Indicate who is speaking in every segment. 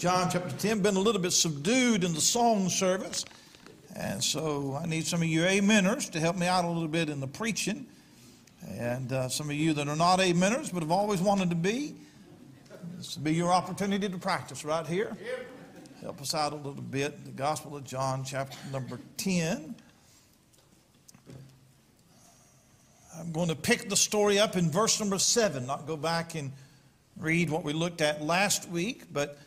Speaker 1: John chapter 10. Been a little bit subdued in the song service. And so I need some of you ameners to help me out a little bit in the preaching. And uh, some of you that are not ameners but have always wanted to be, this will be your opportunity to practice right here. Help us out a little bit. The Gospel of John, chapter number 10. I'm going to pick the story up in verse number 7, not go back and read what we looked at last week, but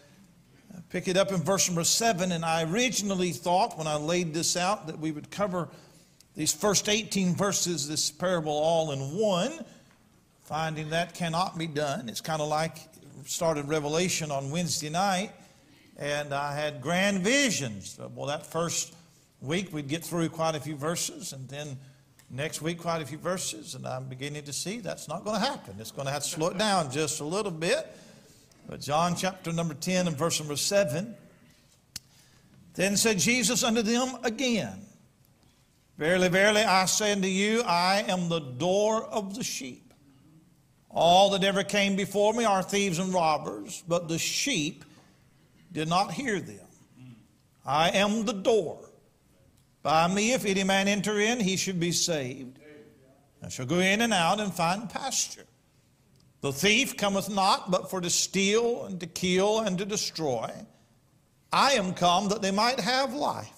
Speaker 1: pick it up in verse number 7. And I originally thought when I laid this out that we would cover these first 18 verses, this parable, all in one. Finding that cannot be done. It's kind of like started Revelation on Wednesday night, and I had grand visions. Well, that first week we'd get through quite a few verses, and then next week quite a few verses, and I'm beginning to see that's not going to happen. It's going to have to slow it down just a little bit. But John chapter number 10 and verse number 7. Then said Jesus unto them again, Verily, verily, I say unto you, I am the door of the sheep. All that ever came before me are thieves and robbers, but the sheep did not hear them. I am the door. By me, if any man enter in, he should be saved. I shall go in and out and find pasture. The thief cometh not but for to steal and to kill and to destroy. I am come that they might have life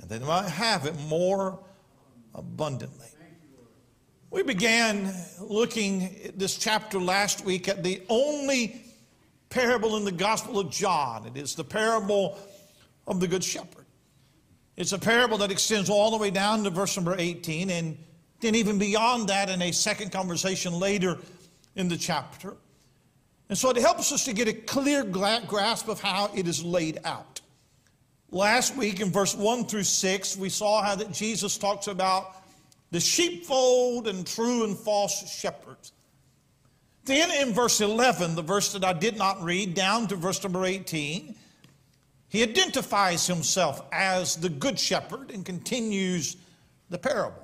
Speaker 1: and they might have it more abundantly. We began looking at this chapter last week at the only parable in the Gospel of John. It is the parable of the Good Shepherd. It's a parable that extends all the way down to verse number 18, and then even beyond that in a second conversation later in the chapter. And so it helps us to get a clear grasp of how it is laid out. Last week in verse 1 through 6, we saw how that Jesus talks about the sheepfold and true and false shepherds. Then in verse 11, the verse that I did not read, down to verse number 18, he identifies himself as the good shepherd and continues the parable.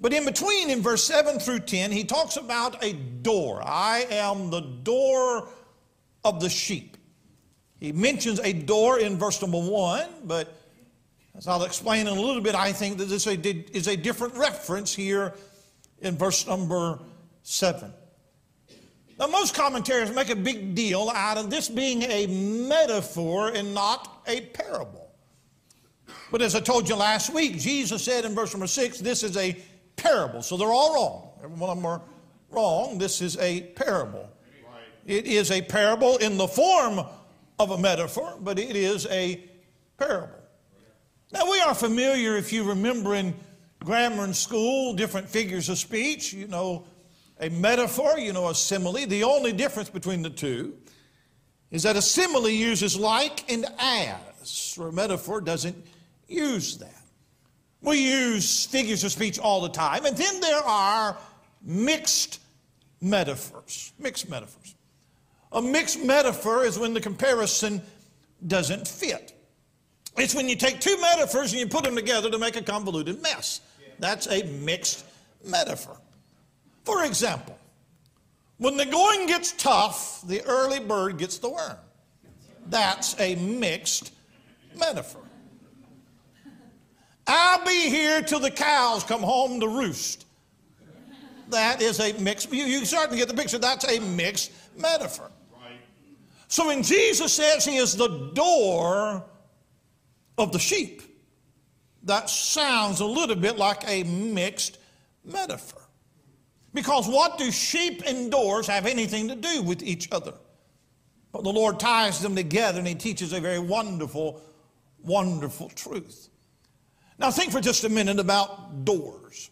Speaker 1: But in between, in verse 7 through 10, he talks about a door. I am the door of the sheep. He mentions a door in verse number one, but as I'll explain in a little bit, I think that this is a different reference here in verse number seven. Now, most commentators make a big deal out of this being a metaphor and not a parable. But as I told you last week, Jesus said in verse number six, this is a parable. So they're all wrong. Every one of them are wrong. This is a parable. It is a parable in the form of a metaphor, but it is a parable. Now, we are familiar, if you remember in grammar in school, different figures of speech. You know, a metaphor, you know, a simile. The only difference between the two is that a simile uses like and as, or a metaphor doesn't use that. We use figures of speech all the time, and then there are mixed metaphors. Mixed metaphors. A mixed metaphor is when the comparison doesn't fit. It's when you take two metaphors and you put them together to make a convoluted mess. That's a mixed metaphor. For example, when the going gets tough, the early bird gets the worm. That's a mixed metaphor. I'll be here till the cows come home to roost. That is a mixed, you, you start to get the picture, that's a mixed metaphor. Right. So when Jesus says he is the door of the sheep, that sounds a little bit like a mixed metaphor. Because what do sheep and doors have anything to do with each other? But the Lord ties them together and he teaches a very wonderful, wonderful truth. Now think for just a minute about doors.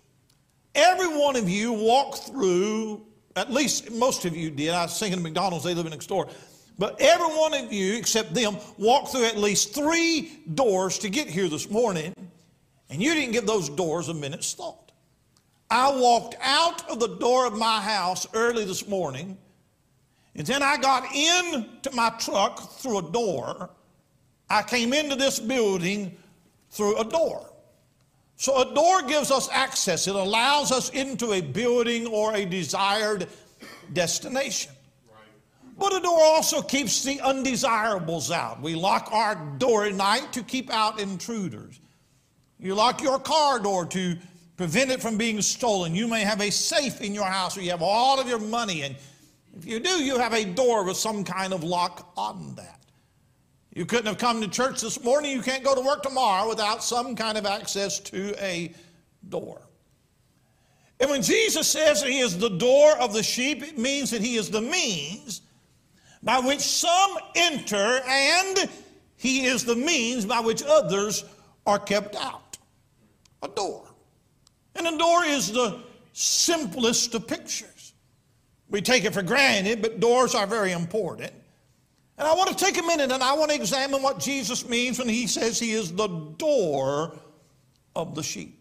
Speaker 1: Every one of you walked through, at least most of you did. I was thinking of McDonald's, they live next door. But every one of you, except them, walked through at least three doors to get here this morning, and you didn't give those doors a minute's thought. I walked out of the door of my house early this morning, and then I got into my truck through a door. I came into this building through a door. So a door gives us access, it allows us into a building or a desired destination. But a door also keeps the undesirables out. We lock our door at night to keep out intruders. You lock your car door to prevent it from being stolen. You may have a safe in your house where you have all of your money, and if you do, you have a door with some kind of lock on that. You couldn't have come to church this morning, you can't go to work tomorrow without some kind of access to a door. And when Jesus says he is the door of the sheep, it means that he is the means by which some enter, and he is the means by which others are kept out. A door. And a door is the simplest of pictures. We take it for granted, but doors are very important. And I want to take a minute and I want to examine what Jesus means when he says he is the door of the sheep.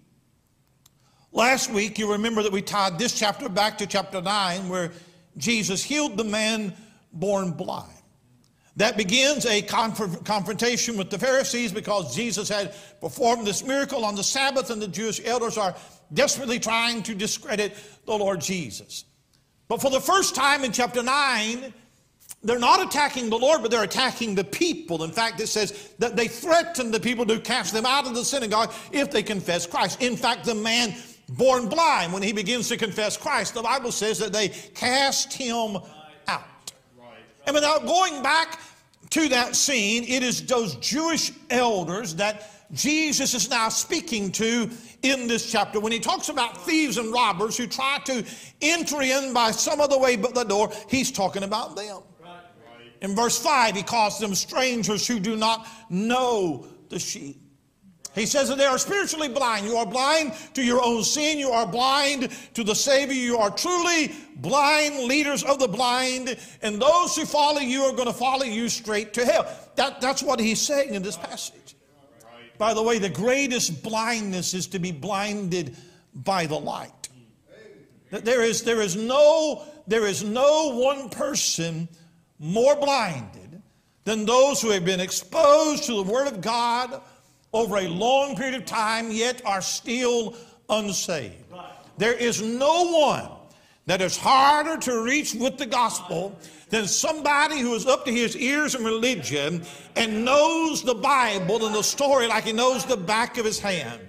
Speaker 1: Last week, you remember that we tied this chapter back to chapter 9, where Jesus healed the man born blind. That begins a conf- confrontation with the Pharisees because Jesus had performed this miracle on the Sabbath, and the Jewish elders are desperately trying to discredit the Lord Jesus. But for the first time in chapter 9, they're not attacking the Lord, but they're attacking the people. In fact, it says that they threaten the people to cast them out of the synagogue if they confess Christ. In fact, the man born blind, when he begins to confess Christ, the Bible says that they cast him out. And without going back to that scene, it is those Jewish elders that Jesus is now speaking to in this chapter when he talks about thieves and robbers who try to enter in by some other way but the door, he's talking about them. In verse 5, he calls them strangers who do not know the sheep. He says that they are spiritually blind. You are blind to your own sin. You are blind to the Savior. You are truly blind leaders of the blind. And those who follow you are going to follow you straight to hell. That, that's what he's saying in this passage. By the way, the greatest blindness is to be blinded by the light. There is, there is, no, there is no one person more blinded than those who have been exposed to the Word of God over a long period of time, yet are still unsaved. There is no one that is harder to reach with the gospel than somebody who is up to his ears in religion and knows the Bible and the story like he knows the back of his hand.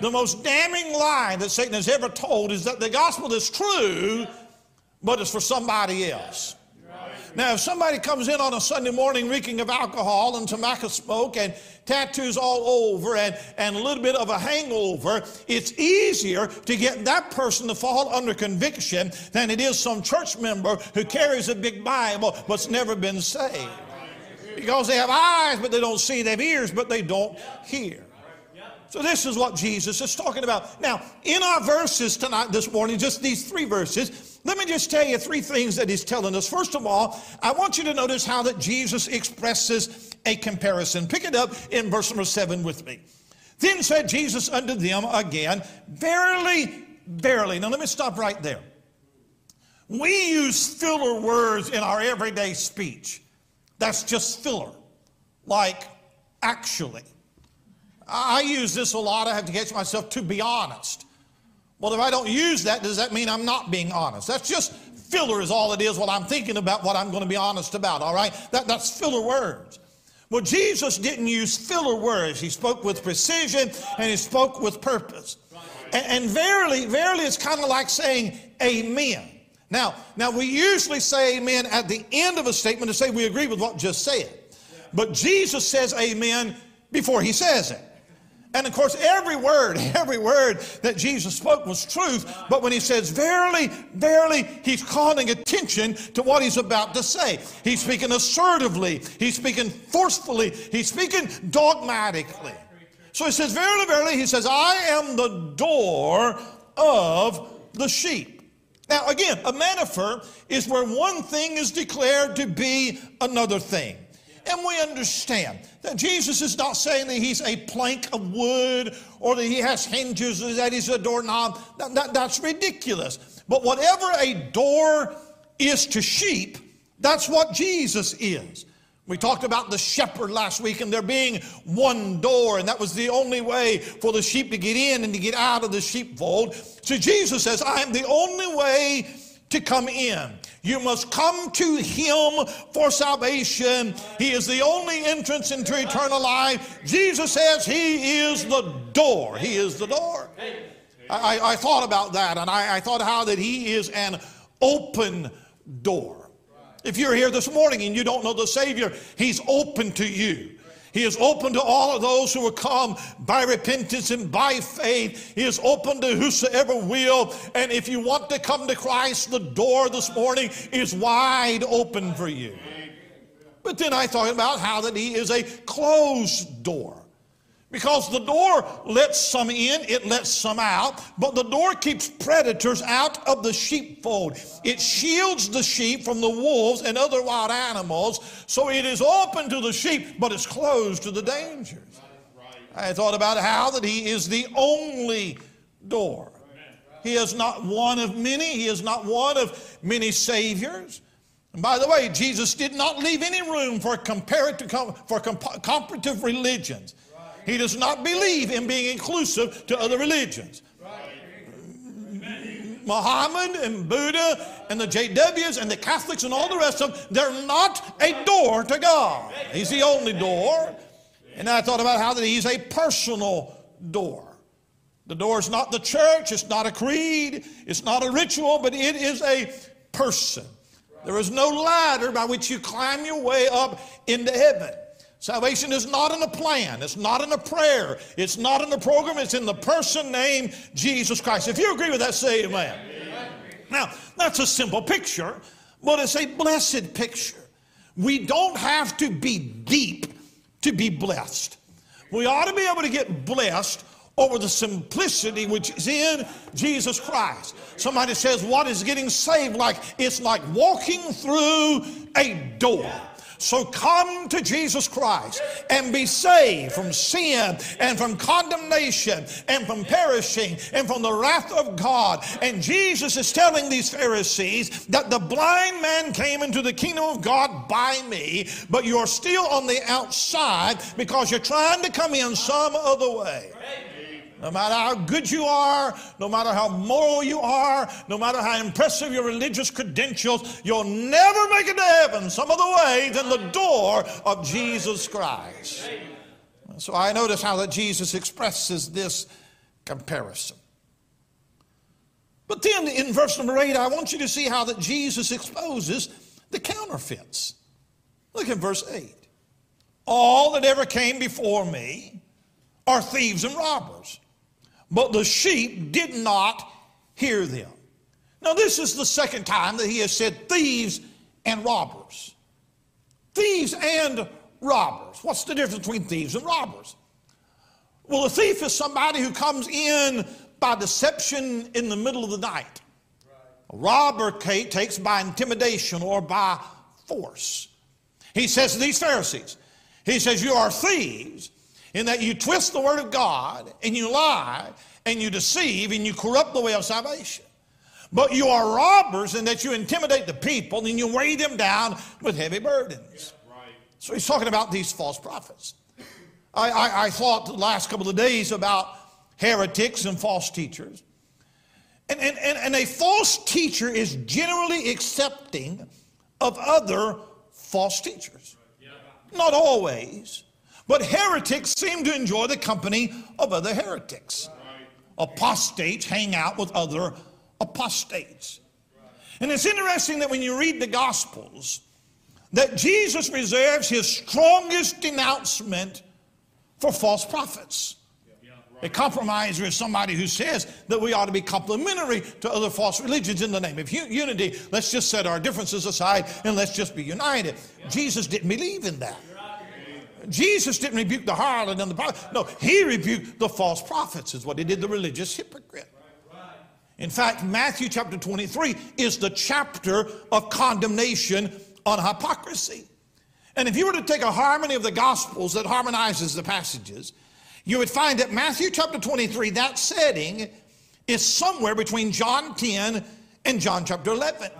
Speaker 1: The most damning lie that Satan has ever told is that the gospel is true, but it's for somebody else. Now, if somebody comes in on a Sunday morning reeking of alcohol and tobacco smoke and tattoos all over and, and a little bit of a hangover, it's easier to get that person to fall under conviction than it is some church member who carries a big Bible but's never been saved. Because they have eyes, but they don't see, they have ears, but they don't hear. So this is what Jesus is talking about. Now, in our verses tonight, this morning, just these three verses, let me just tell you three things that he's telling us. First of all, I want you to notice how that Jesus expresses a comparison. Pick it up in verse number seven with me. Then said Jesus unto them again, Verily, verily. Now let me stop right there. We use filler words in our everyday speech. That's just filler. Like, actually. I use this a lot. I have to catch myself to be honest. Well, if I don't use that, does that mean I'm not being honest? That's just filler, is all it is, what I'm thinking about, what I'm going to be honest about, all right? That, that's filler words. Well, Jesus didn't use filler words. He spoke with precision and he spoke with purpose. And, and verily, verily, it's kind of like saying amen. Now, now we usually say amen at the end of a statement to say we agree with what just said. But Jesus says amen before he says it. And of course, every word, every word that Jesus spoke was truth. But when he says, verily, verily, he's calling attention to what he's about to say. He's speaking assertively, he's speaking forcefully, he's speaking dogmatically. So he says, verily, verily, he says, I am the door of the sheep. Now, again, a metaphor is where one thing is declared to be another thing. And we understand that Jesus is not saying that he's a plank of wood or that he has hinges or that he's a doorknob. That, that, that's ridiculous. But whatever a door is to sheep, that's what Jesus is. We talked about the shepherd last week and there being one door, and that was the only way for the sheep to get in and to get out of the sheepfold. So Jesus says, I am the only way to come in. You must come to Him for salvation. He is the only entrance into eternal life. Jesus says He is the door. He is the door. I, I thought about that and I, I thought how that He is an open door. If you're here this morning and you don't know the Savior, He's open to you. He is open to all of those who will come by repentance and by faith. He is open to whosoever will. And if you want to come to Christ, the door this morning is wide open for you. But then I thought about how that He is a closed door. Because the door lets some in, it lets some out, but the door keeps predators out of the sheepfold. It shields the sheep from the wolves and other wild animals, so it is open to the sheep, but it's closed to the dangers. I thought about how that he is the only door. He is not one of many, he is not one of many saviors. And by the way, Jesus did not leave any room for comparative, for comparative religions. He does not believe in being inclusive to other religions. Muhammad and Buddha and the JWs and the Catholics and all the rest of them, they're not a door to God. He's the only door. And I thought about how that he's a personal door. The door is not the church, it's not a creed, it's not a ritual, but it is a person. There is no ladder by which you climb your way up into heaven. Salvation is not in a plan. It's not in a prayer. It's not in a program. It's in the person named Jesus Christ. If you agree with that, say amen. amen. Now, that's a simple picture, but it's a blessed picture. We don't have to be deep to be blessed. We ought to be able to get blessed over the simplicity which is in Jesus Christ. Somebody says, What is getting saved like? It's like walking through a door. So come to Jesus Christ and be saved from sin and from condemnation and from perishing and from the wrath of God. And Jesus is telling these Pharisees that the blind man came into the kingdom of God by me, but you're still on the outside because you're trying to come in some other way. No matter how good you are, no matter how moral you are, no matter how impressive your religious credentials, you'll never make it to heaven some other way than the door of Jesus Christ. So I notice how that Jesus expresses this comparison. But then in verse number eight, I want you to see how that Jesus exposes the counterfeits. Look at verse eight. All that ever came before me are thieves and robbers but the sheep did not hear them. Now, this is the second time that he has said thieves and robbers. Thieves and robbers. What's the difference between thieves and robbers? Well, a thief is somebody who comes in by deception in the middle of the night. A robber takes by intimidation or by force. He says to these Pharisees, he says, You are thieves in that you twist the word of God and you lie and you deceive and you corrupt the way of salvation. But you are robbers in that you intimidate the people and you weigh them down with heavy burdens. So he's talking about these false prophets. I, I, I thought the last couple of days about heretics and false teachers. And, and, and, and a false teacher is generally accepting of other false teachers. Not always. But heretics seem to enjoy the company of other heretics. Apostates hang out with other apostates. And it's interesting that when you read the Gospels, that Jesus reserves his strongest denouncement for false prophets. A compromiser is somebody who says that we ought to be complementary to other false religions in the name of unity. Let's just set our differences aside and let's just be united. Jesus didn't believe in that. Jesus didn't rebuke the harlot and the prophet. No, he rebuked the false prophets, is what he did, the religious hypocrite. In fact, Matthew chapter 23 is the chapter of condemnation on hypocrisy. And if you were to take a harmony of the Gospels that harmonizes the passages, you would find that Matthew chapter 23, that setting, is somewhere between John 10 and John chapter 11.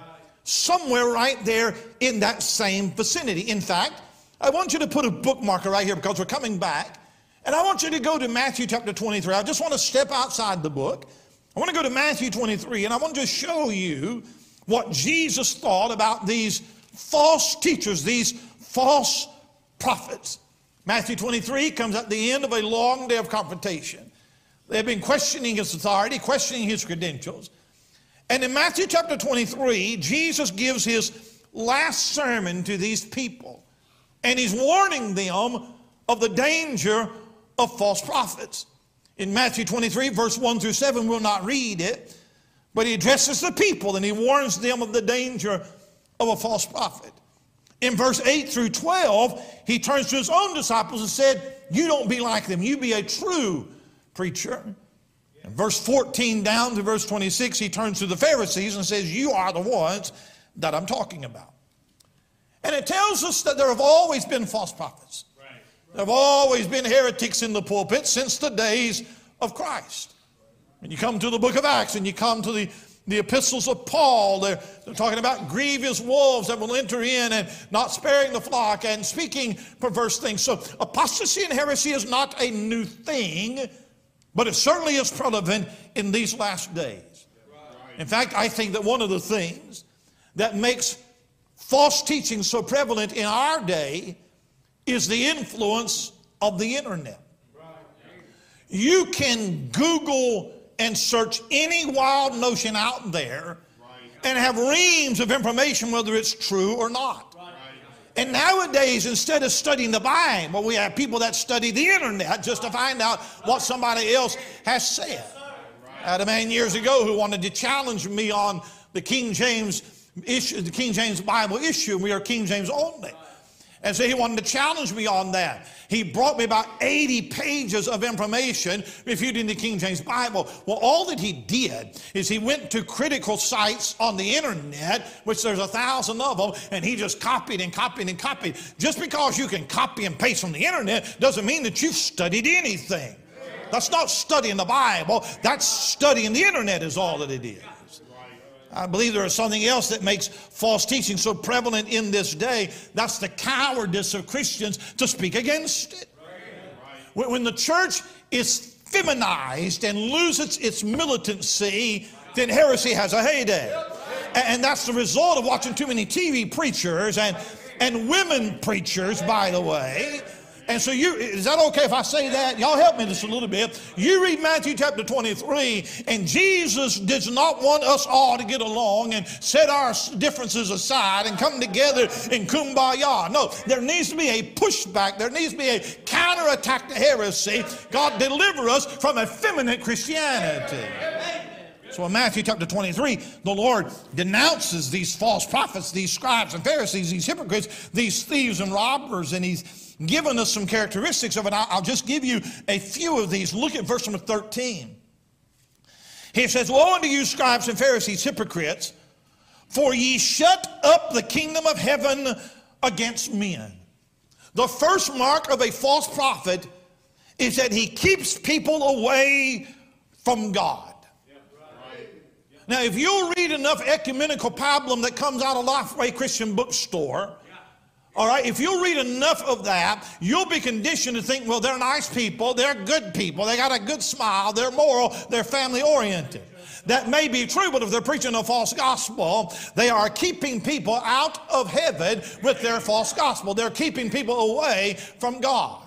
Speaker 1: Somewhere right there in that same vicinity. In fact, I want you to put a bookmarker right here because we're coming back. And I want you to go to Matthew chapter 23. I just want to step outside the book. I want to go to Matthew 23 and I want to show you what Jesus thought about these false teachers, these false prophets. Matthew 23 comes at the end of a long day of confrontation. They've been questioning his authority, questioning his credentials. And in Matthew chapter 23, Jesus gives his last sermon to these people. And he's warning them of the danger of false prophets. In Matthew 23, verse 1 through 7, we'll not read it, but he addresses the people and he warns them of the danger of a false prophet. In verse 8 through 12, he turns to his own disciples and said, You don't be like them, you be a true preacher. In verse 14 down to verse 26, he turns to the Pharisees and says, You are the ones that I'm talking about. And it tells us that there have always been false prophets. There have always been heretics in the pulpit since the days of Christ. When you come to the book of Acts and you come to the, the epistles of Paul, they're, they're talking about grievous wolves that will enter in and not sparing the flock and speaking perverse things. So apostasy and heresy is not a new thing, but it certainly is prevalent in these last days. In fact, I think that one of the things that makes false teaching so prevalent in our day is the influence of the internet. You can Google and search any wild notion out there and have reams of information whether it's true or not. And nowadays, instead of studying the Bible, we have people that study the internet just to find out what somebody else has said. I had a man years ago who wanted to challenge me on the King James issue, the King James Bible issue, we are King James only. And so he wanted to challenge me on that. He brought me about 80 pages of information refuting the King James Bible. Well, all that he did is he went to critical sites on the internet, which there's a thousand of them, and he just copied and copied and copied. Just because you can copy and paste from the internet doesn't mean that you've studied anything. That's not studying the Bible, that's studying the internet, is all that it is. I believe there is something else that makes false teaching so prevalent in this day. That's the cowardice of Christians to speak against it. When the church is feminized and loses its militancy, then heresy has a heyday. And that's the result of watching too many TV preachers and, and women preachers, by the way, and so you, is that okay if I say that? Y'all help me just a little bit. You read Matthew chapter 23, and Jesus does not want us all to get along and set our differences aside and come together in kumbaya. No, there needs to be a pushback. There needs to be a counterattack to heresy. God deliver us from effeminate Christianity. So in Matthew chapter 23, the Lord denounces these false prophets, these scribes and Pharisees, these hypocrites, these thieves and robbers, and he's given us some characteristics of it. I'll just give you a few of these. Look at verse number 13. He says, Woe unto you, scribes and Pharisees, hypocrites, for ye shut up the kingdom of heaven against men. The first mark of a false prophet is that he keeps people away from God. Now, if you read enough ecumenical pablum that comes out of Lifeway Christian Bookstore, all right, if you read enough of that, you'll be conditioned to think, well, they're nice people, they're good people, they got a good smile, they're moral, they're family oriented. That may be true, but if they're preaching a false gospel, they are keeping people out of heaven with their false gospel. They're keeping people away from God.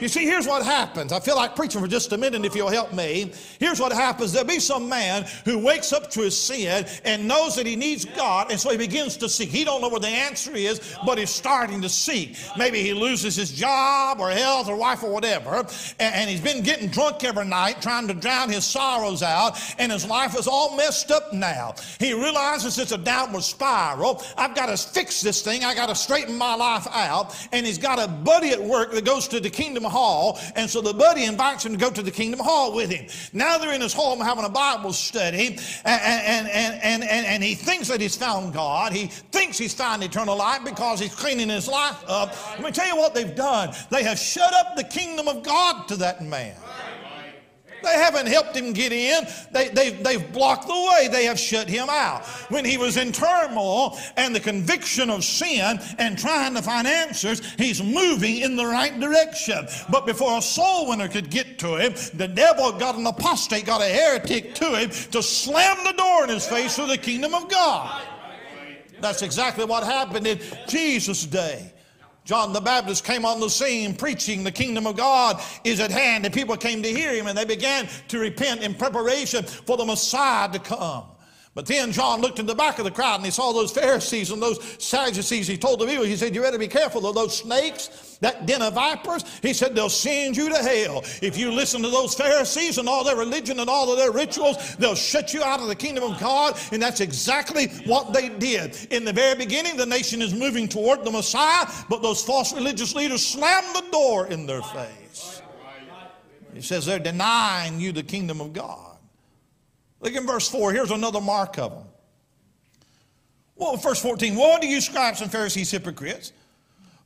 Speaker 1: You see, here's what happens. I feel like preaching for just a minute if you'll help me. Here's what happens. There'll be some man who wakes up to his sin and knows that he needs God, and so he begins to seek. He don't know where the answer is, but he's starting to seek. Maybe he loses his job or health or wife or whatever, and, he's been getting drunk every night trying to drown his sorrows out, and his life is all messed up now. He realizes it's a downward spiral. I've got to fix this thing. I got to straighten my life out. And he's got a buddy at work that goes to the kingdom Hall. And so the buddy invites him to go to the Kingdom Hall with him. Now they're in his home having a Bible study, and, and, and, and, and, he thinks that he's found God. He thinks he's found eternal life because he's cleaning his life up. Let me tell you what they've done. They have shut up the kingdom of God to that man. They haven't helped him get in. They, they, they've blocked the way. They have shut him out. When he was in turmoil and the conviction of sin and trying to find answers, he's moving in the right direction. But before a soul winner could get to him, the devil got an apostate, got a heretic to him to slam the door in his face for the kingdom of God. That's exactly what happened in Jesus' day. John the Baptist came on the scene preaching the kingdom of God is at hand, and people came to hear him and they began to repent in preparation for the Messiah to come. But then John looked in the back of the crowd and he saw those Pharisees and those Sadducees. He told the people, he said, You better be careful of those snakes, that den of vipers. He said, They'll send you to hell. If you listen to those Pharisees and all their religion and all of their rituals, they'll shut you out of the kingdom of God. And that's exactly what they did. In the very beginning, the nation is moving toward the Messiah, but those false religious leaders slammed the door in their face. He says, They're denying you the kingdom of God. Look in verse 4. Here's another mark of them. Well, verse 14. Woe to you, scribes and Pharisees, hypocrites,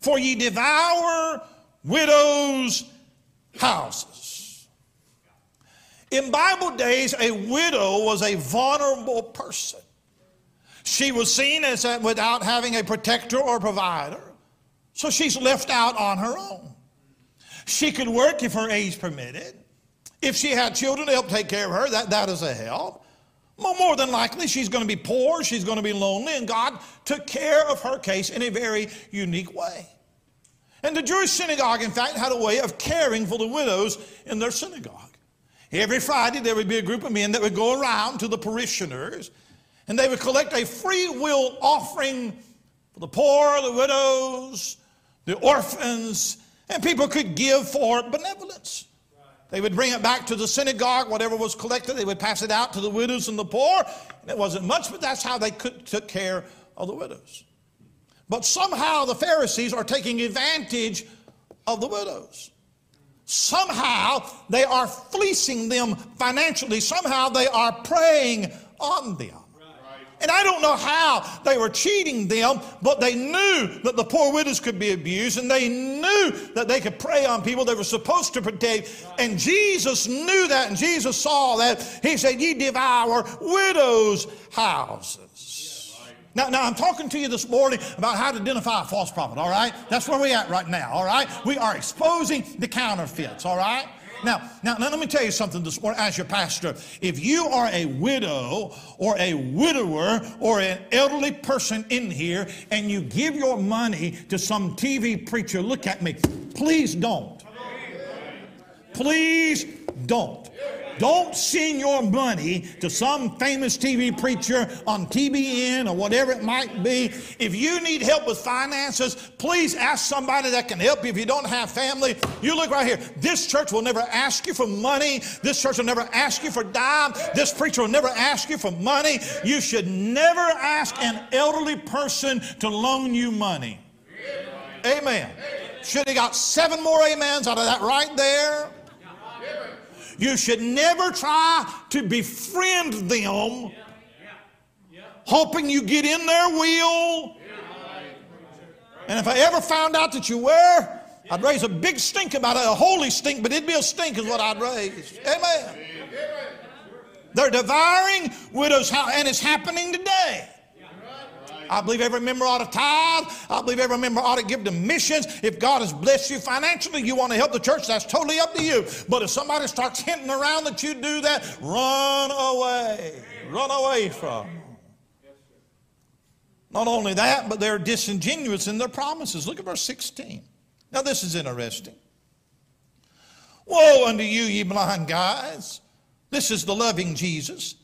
Speaker 1: for ye devour widows' houses. In Bible days, a widow was a vulnerable person. She was seen as a, without having a protector or provider, so she's left out on her own. She could work if her age permitted. If she had children to help take care of her, that, that is a help. Well, more than likely, she's going to be poor, she's going to be lonely, and God took care of her case in a very unique way. And the Jewish synagogue, in fact, had a way of caring for the widows in their synagogue. Every Friday, there would be a group of men that would go around to the parishioners, and they would collect a free will offering for the poor, the widows, the orphans, and people could give for benevolence. They would bring it back to the synagogue, whatever was collected, they would pass it out to the widows and the poor. And it wasn't much, but that's how they could, took care of the widows. But somehow the Pharisees are taking advantage of the widows. Somehow they are fleecing them financially. Somehow they are preying on them. And I don't know how they were cheating them, but they knew that the poor widows could be abused and they knew that they could prey on people they were supposed to protect. And Jesus knew that and Jesus saw that. He said, Ye devour widows' houses. Now, now, I'm talking to you this morning about how to identify a false prophet, all right? That's where we're at right now, all right? We are exposing the counterfeits, all right? Now, now, now, let me tell you something this morning as your pastor. If you are a widow or a widower or an elderly person in here and you give your money to some TV preacher, look at me. Please don't. Please don't. Don't send your money to some famous TV preacher on TBN or whatever it might be. If you need help with finances, please ask somebody that can help you. If you don't have family, you look right here. This church will never ask you for money. This church will never ask you for dime. This preacher will never ask you for money. You should never ask an elderly person to loan you money. Amen. Should have got seven more amens out of that right there. You should never try to befriend them, hoping you get in their will. And if I ever found out that you were, I'd raise a big stink about it, a holy stink, but it'd be a stink is what I'd raise. Amen. They're devouring widows' house, and it's happening today. I believe every member ought to tithe. I believe every member ought to give to missions. If God has blessed you financially, you want to help the church, that's totally up to you. But if somebody starts hinting around that you do that, run away. Run away from. Not only that, but they're disingenuous in their promises. Look at verse 16. Now, this is interesting. Woe unto you, ye blind guides. This is the loving Jesus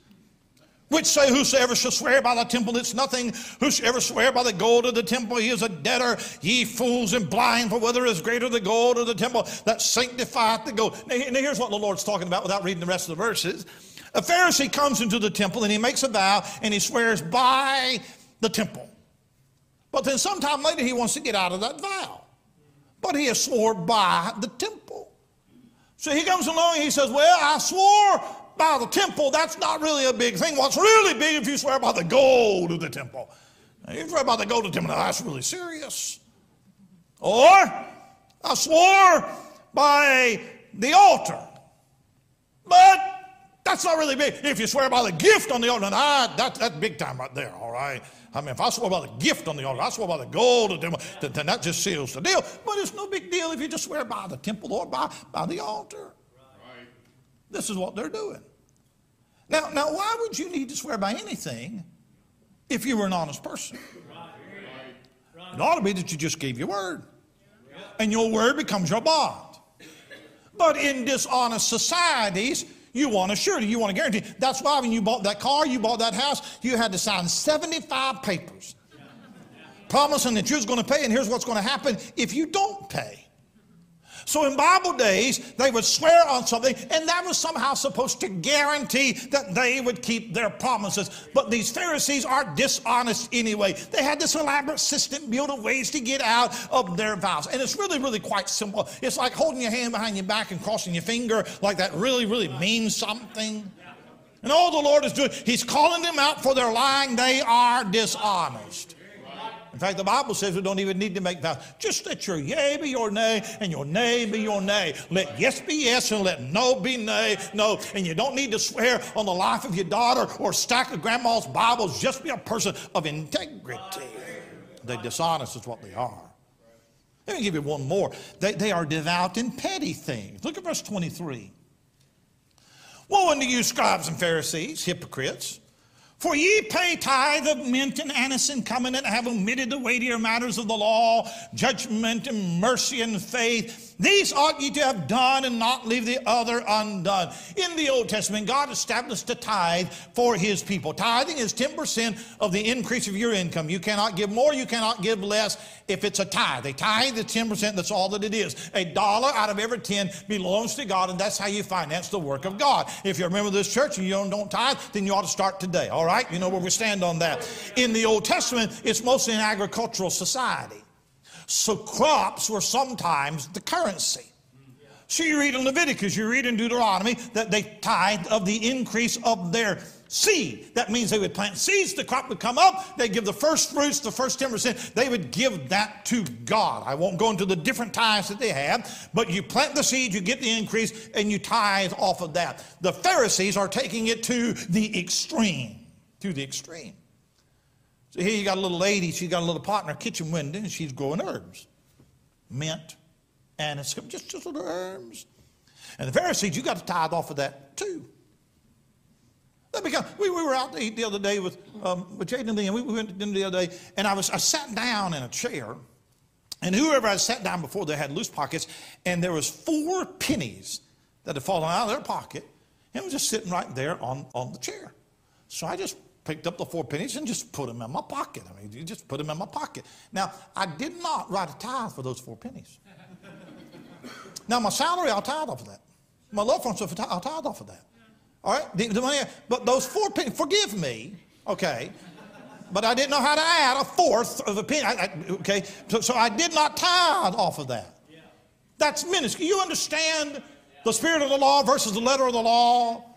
Speaker 1: which say, Whosoever shall swear by the temple, it's nothing. Whosoever swear by the gold of the temple, he is a debtor. Ye fools and blind, for whether is greater the gold of the temple that sanctifieth the gold. Now, here's what the Lord's talking about without reading the rest of the verses. A Pharisee comes into the temple and he makes a vow and he swears by the temple. But then sometime later he wants to get out of that vow. But he has swore by the temple. So he comes along and he says, Well, I swore by the temple, that's not really a big thing. What's really big if you swear by the gold of the temple. Now, you swear by the gold of the temple, now that's really serious. Or, I swore by the altar. But that's not really big. If you swear by the gift on the altar, now that, that's big time right there, all right? I mean, if I swore by the gift on the altar, I swore by the gold of the temple, then, then that just seals the deal. But it's no big deal if you just swear by the temple or by, by the altar. This is what they're doing. Now, now, why would you need to swear by anything if you were an honest person. It ought to be that you just gave your word. And your word becomes your bond. But in dishonest societies, you want a surety, you want a guarantee. That's why when you bought that car, you bought that house, you had to sign 75 papers promising that you was going to pay, and here's what's going to happen if you don't pay. So in Bible days, they would swear on something, and that was somehow supposed to guarantee that they would keep their promises. But these Pharisees are dishonest anyway. They had this elaborate system built of ways to get out of their vows. And it's really, really quite simple. It's like holding your hand behind your back and crossing your finger like that really, really means something. And all the Lord is doing, He's calling them out for their lying. They are dishonest. In fact, the Bible says we don't even need to make vows. Just let your yea be your nay and your nay be your nay. Let yes be yes and let no be nay, no. And you don't need to swear on the life of your daughter or stack of grandma's Bibles. Just be a person of integrity. They're dishonest is what they are. Let me give you one more. They, they are devout in petty things. Look at verse 23. Woe unto you, scribes and Pharisees, hypocrites! For ye pay tithe of mint and anise and cumin and have omitted the weightier matters of the law, judgment and mercy and faith. These ought ye to have done and not leave the other undone. In the Old Testament, God established a tithe for his people. Tithing is 10% of the increase of your income. You cannot give more, you cannot give less if it's a tithe. A tithe is 10%, that's all that it is. A dollar out of every 10 belongs to God, and that's how you finance the work of God. If you're a member of this church and you don't, don't tithe, then you ought to start today, all right? You know where we stand on that. In the Old Testament, it's mostly an agricultural society. So crops were sometimes the currency. So you read in Leviticus, you read in Deuteronomy that they tithe of the increase of their seed. That means they would plant seeds, the crop would come up, they give the first fruits, the first 10%, they would give that to God. I won't go into the different tithes that they have, but you plant the seed, you get the increase, and you tithe off of that. The Pharisees are taking it to the extreme. To the extreme. So here you got a little lady, she's got a little pot in her kitchen window, and she's growing herbs. Mint, anise, just, just little herbs. And the Pharisees, you got to tithe off of that too. That become, we, we were out to eat the other day with, um, with Jaden and Lee, and we, we went to dinner the other day, and I was I sat down in a chair, and whoever I sat down before, they had loose pockets, and there was four pennies that had fallen out of their pocket, and was just sitting right there on, on the chair. So I just picked up the four pennies and just put them in my pocket. I mean, you just put them in my pocket. Now, I did not write a tithe for those four pennies. now, my salary, I'll tithe off of that. My love fund stuff, I'll tithe off of that. All right? The, the money, but those four pennies, forgive me, okay? But I didn't know how to add a fourth of a penny. I, I, okay? So, so I did not tithe off of that. That's minuscule. You understand the spirit of the law versus the letter of the law?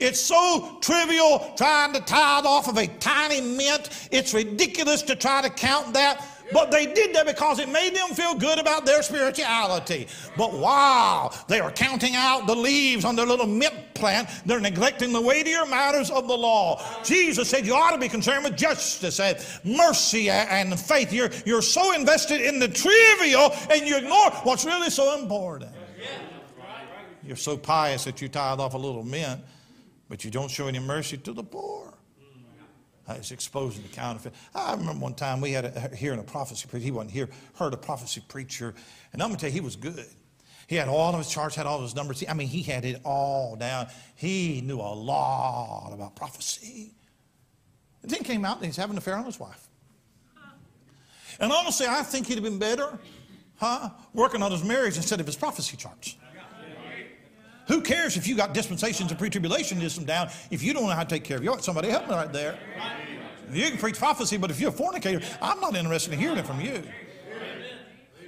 Speaker 1: It's so trivial trying to tithe off of a tiny mint. It's ridiculous to try to count that. But they did that because it made them feel good about their spirituality. But wow, they are counting out the leaves on their little mint plant. They're neglecting the weightier matters of the law. Jesus said you ought to be concerned with justice and mercy and faith. You're, you're so invested in the trivial and you ignore what's really so important. You're so pious that you tithe off a little mint but you don't show any mercy to the poor. It's exposing the counterfeit. I remember one time we had a, hearing a prophecy preacher. He wasn't here, heard a prophecy preacher, and I'm gonna tell you, he was good. He had all of his charts, had all of his numbers. I mean, he had it all down. He knew a lot about prophecy. And then came out and he's having an affair on his wife. And honestly, I think he'd have been better, huh, working on his marriage instead of his prophecy charts. Who cares if you got dispensations of pre-tribulationism down if you don't know how to take care of your somebody help me right there. You can preach prophecy, but if you're a fornicator, I'm not interested in hearing it from you.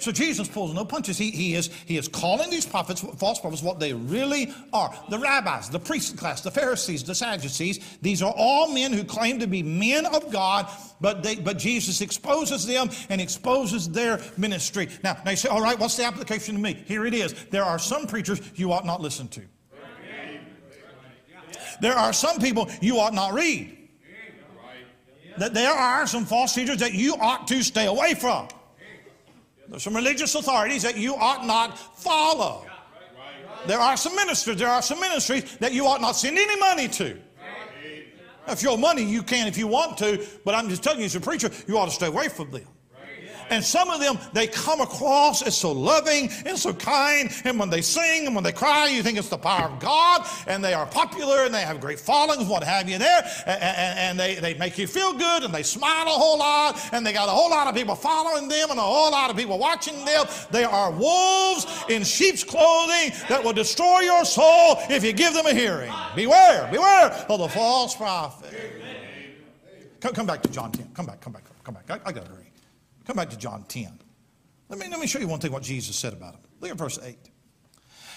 Speaker 1: So Jesus pulls no punches. He, he, is, he is calling these prophets, false prophets, what they really are. The rabbis, the priest class, the Pharisees, the Sadducees, these are all men who claim to be men of God, but, they, but Jesus exposes them and exposes their ministry. Now, now you say, all right, what's the application to me? Here it is. There are some preachers you ought not listen to. There are some people you ought not read. That there are some false teachers that you ought to stay away from. There's some religious authorities that you ought not follow. There are some ministers, there are some ministries that you ought not send any money to. If you owe money, you can if you want to, but I'm just telling you, as a preacher, you ought to stay away from them. And some of them, they come across as so loving and so kind. And when they sing and when they cry, you think it's the power of God. And they are popular and they have great followings, what have you there. And, and, and they, they make you feel good and they smile a whole lot. And they got a whole lot of people following them and a whole lot of people watching them. They are wolves in sheep's clothing that will destroy your soul if you give them a hearing. Beware, beware of the false prophet. Come, come back to John 10. Come back, come back, come back. I, I got to hurry. Come back to John 10. Let me, let me show you one thing what Jesus said about him. Look at verse 8.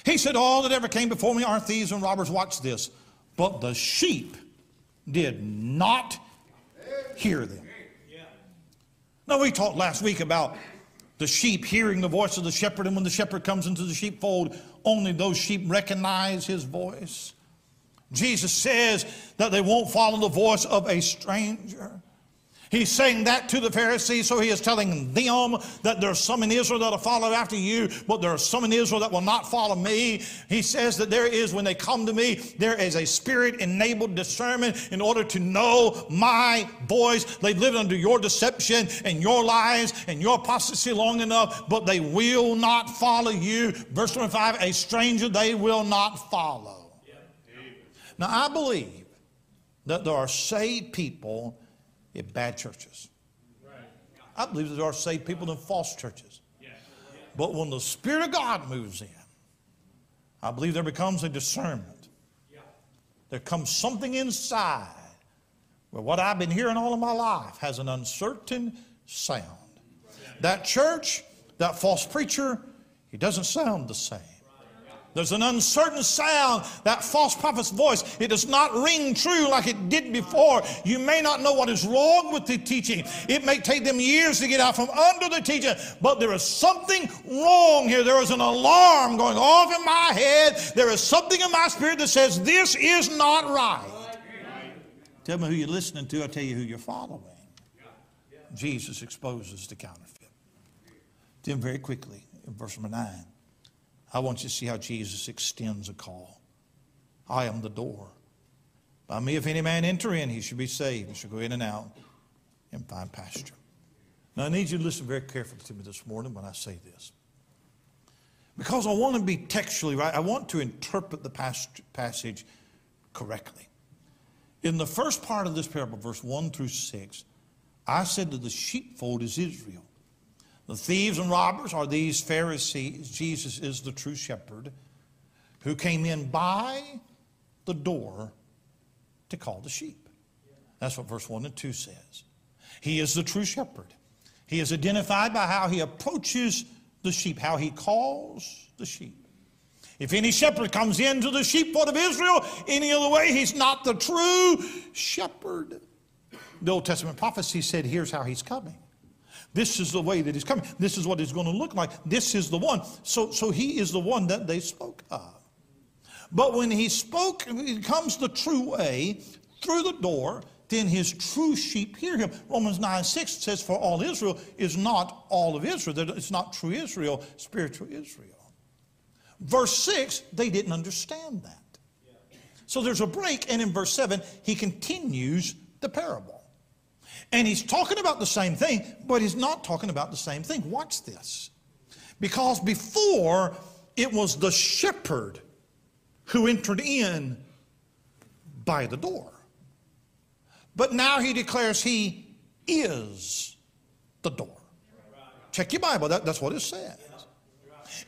Speaker 1: He said, All that ever came before me are thieves and robbers. Watch this. But the sheep did not hear them. Now, we talked last week about the sheep hearing the voice of the shepherd, and when the shepherd comes into the sheepfold, only those sheep recognize his voice. Jesus says that they won't follow the voice of a stranger. He's saying that to the Pharisees, so he is telling them that there's some in Israel that'll follow after you, but there are some in Israel that will not follow me. He says that there is, when they come to me, there is a spirit enabled discernment in order to know my voice. They've lived under your deception and your lies and your apostasy long enough, but they will not follow you. Verse 25 a stranger they will not follow. Now, I believe that there are saved people in bad churches. I believe there are saved people in false churches. But when the Spirit of God moves in, I believe there becomes a discernment. There comes something inside where what I've been hearing all of my life has an uncertain sound. That church, that false preacher, he doesn't sound the same. There's an uncertain sound, that false prophet's voice. It does not ring true like it did before. You may not know what is wrong with the teaching. It may take them years to get out from under the teaching, but there is something wrong here. There is an alarm going off in my head. There is something in my spirit that says this is not right. Tell me who you're listening to, I'll tell you who you're following. Jesus exposes the counterfeit. Then, very quickly, in verse number 9. I want you to see how Jesus extends a call. I am the door. By me, if any man enter in, he shall be saved. He shall go in and out and find pasture. Now, I need you to listen very carefully to me this morning when I say this. Because I want to be textually right, I want to interpret the passage correctly. In the first part of this parable, verse 1 through 6, I said that the sheepfold is Israel. The thieves and robbers are these Pharisees. Jesus is the true shepherd who came in by the door to call the sheep. That's what verse 1 and 2 says. He is the true shepherd. He is identified by how he approaches the sheep, how he calls the sheep. If any shepherd comes into the sheepfold of Israel any other way, he's not the true shepherd. The Old Testament prophecy said, here's how he's coming. This is the way that he's coming. This is what he's going to look like. This is the one. So, so he is the one that they spoke of. But when he spoke, it comes the true way through the door, then his true sheep hear him. Romans 9 6 says, For all Israel is not all of Israel. It's not true Israel, spiritual Israel. Verse 6, they didn't understand that. So there's a break, and in verse 7, he continues the parable. And he's talking about the same thing, but he's not talking about the same thing. Watch this. Because before, it was the shepherd who entered in by the door. But now he declares he is the door. Check your Bible, that, that's what it says.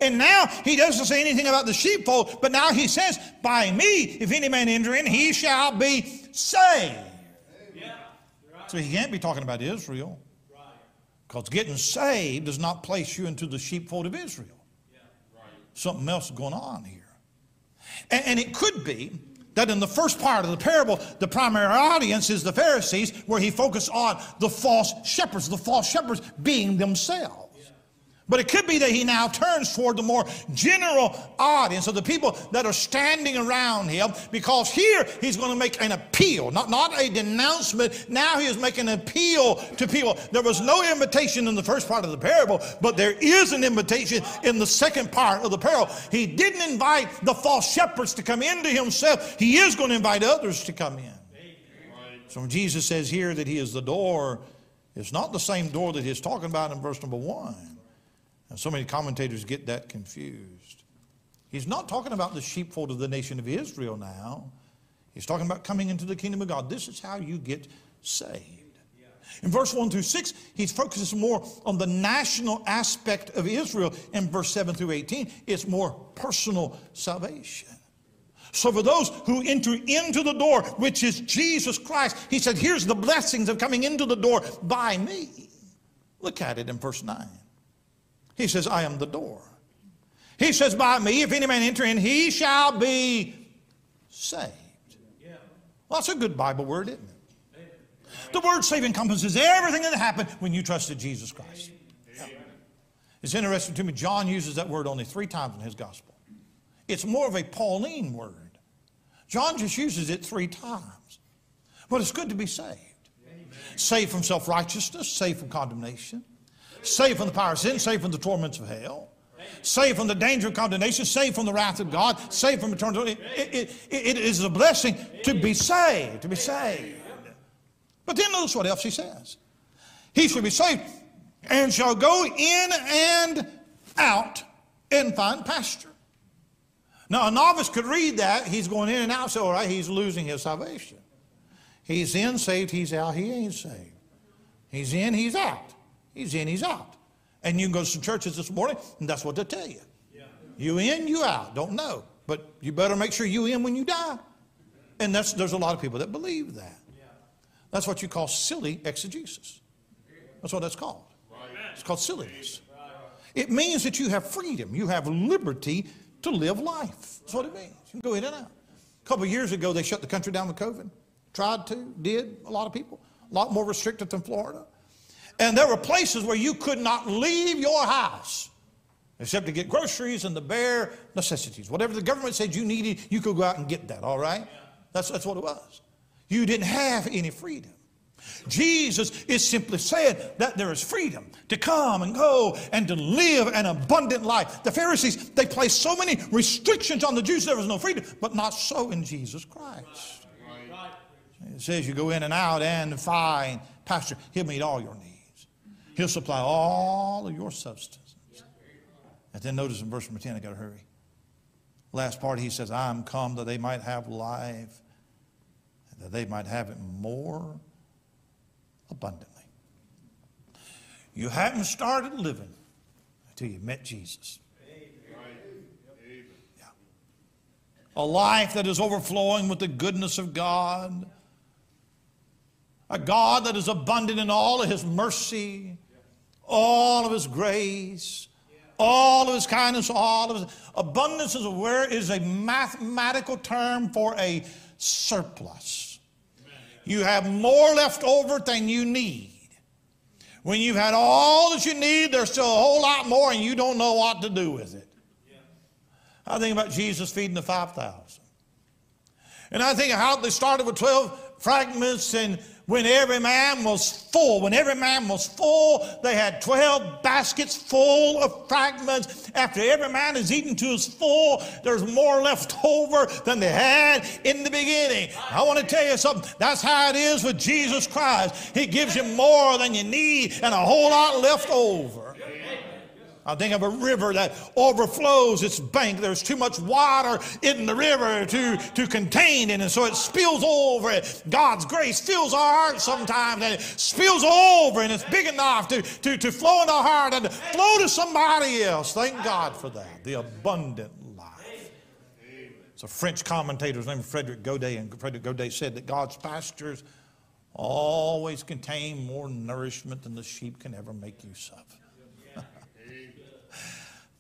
Speaker 1: And now he doesn't say anything about the sheepfold, but now he says, By me, if any man enter in, he shall be saved. So he can't be talking about Israel. Because getting saved does not place you into the sheepfold of Israel. Something else is going on here. And, and it could be that in the first part of the parable, the primary audience is the Pharisees, where he focused on the false shepherds, the false shepherds being themselves. But it could be that he now turns toward the more general audience of the people that are standing around him because here he's going to make an appeal, not, not a denouncement. Now he is making an appeal to people. There was no invitation in the first part of the parable, but there is an invitation in the second part of the parable. He didn't invite the false shepherds to come into himself, he is going to invite others to come in. So when Jesus says here that he is the door, it's not the same door that he's talking about in verse number one. So many commentators get that confused. He's not talking about the sheepfold of the nation of Israel now. He's talking about coming into the kingdom of God. This is how you get saved. In verse 1 through 6, he focuses more on the national aspect of Israel. In verse 7 through 18, it's more personal salvation. So for those who enter into the door, which is Jesus Christ, he said, here's the blessings of coming into the door by me. Look at it in verse 9. He says, I am the door. He says, by me, if any man enter in, he shall be saved. Well, that's a good Bible word, isn't it? The word save encompasses everything that happened when you trusted Jesus Christ. Yeah. It's interesting to me, John uses that word only three times in his gospel. It's more of a Pauline word. John just uses it three times. But it's good to be saved. Saved from self righteousness, saved from condemnation, saved from the power of sin, saved from the torments of hell, saved from the danger of condemnation, saved from the wrath of God, saved from eternal. It, it, it, it is a blessing to be saved, to be saved. But then notice what else he says. He shall be saved and shall go in and out and find pasture. Now, a novice could read that. He's going in and out, so all right, he's losing his salvation. He's in, saved, he's out, he ain't saved. He's in, he's out. He's in, he's out. And you can go to some churches this morning, and that's what they tell you. Yeah. You in, you out. Don't know. But you better make sure you in when you die. And that's, there's a lot of people that believe that. That's what you call silly exegesis. That's what that's called. It's called silliness. It means that you have freedom, you have liberty to live life. That's what it means. You can go in and out. A couple of years ago, they shut the country down with COVID. Tried to, did, a lot of people. A lot more restricted than Florida. And there were places where you could not leave your house except to get groceries and the bare necessities. Whatever the government said you needed, you could go out and get that, all right? That's, that's what it was. You didn't have any freedom. Jesus is simply saying that there is freedom to come and go and to live an abundant life. The Pharisees, they placed so many restrictions on the Jews, there was no freedom, but not so in Jesus Christ. It says you go in and out and find pasture. He'll meet all your needs. He'll supply all of your substance. And then notice in verse number 10, I got to hurry. Last part, he says, I am come that they might have life that they might have it more abundantly. You hadn't started living until you met Jesus. A life that is overflowing with the goodness of God. A God that is abundant in all of His mercy, all of His grace, all of His kindness, all of His abundance is where is a mathematical term for a surplus. You have more left over than you need. When you've had all that you need, there's still a whole lot more and you don't know what to do with it. I think about Jesus feeding the 5,000. And I think how they started with 12 fragments and when every man was full. When every man was full, they had 12 baskets full of fragments. After every man is eaten to his full, there's more left over than they had in the beginning. I want to tell you something. That's how it is with Jesus Christ. He gives you more than you need and a whole lot left over. I think of a river that overflows its bank. There's too much water in the river to, to contain it, and so it spills over. God's grace fills our heart sometimes, and it spills over, and it's big enough to, to, to flow in our heart and to flow to somebody else. Thank God for that. The abundant life. It's a French commentator named Frederick Godet, and Frederick Godet said that God's pastures always contain more nourishment than the sheep can ever make use of.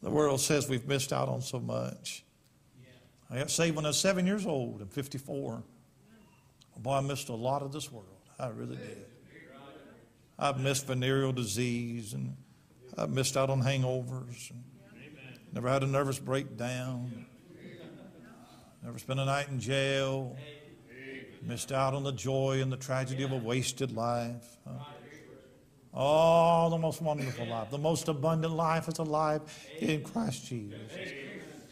Speaker 1: The world says we've missed out on so much. I got saved when I was seven years old. I'm 54. Boy, I missed a lot of this world. I really did. I've missed venereal disease and I've missed out on hangovers. And never had a nervous breakdown. Never spent a night in jail. Missed out on the joy and the tragedy of a wasted life. Huh? Oh, the most wonderful life. The most abundant life is a life in Christ Jesus.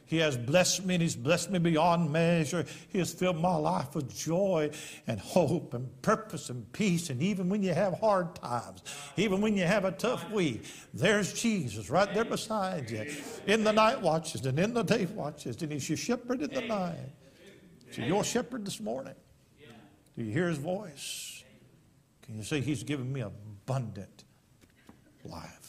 Speaker 1: He has blessed me and He's blessed me beyond measure. He has filled my life with joy and hope and purpose and peace. And even when you have hard times, even when you have a tough week, there's Jesus right there beside you in the night watches and in the day watches. And He's your shepherd in the night. So your shepherd this morning. Do you hear His voice? Can you say He's given me abundant life?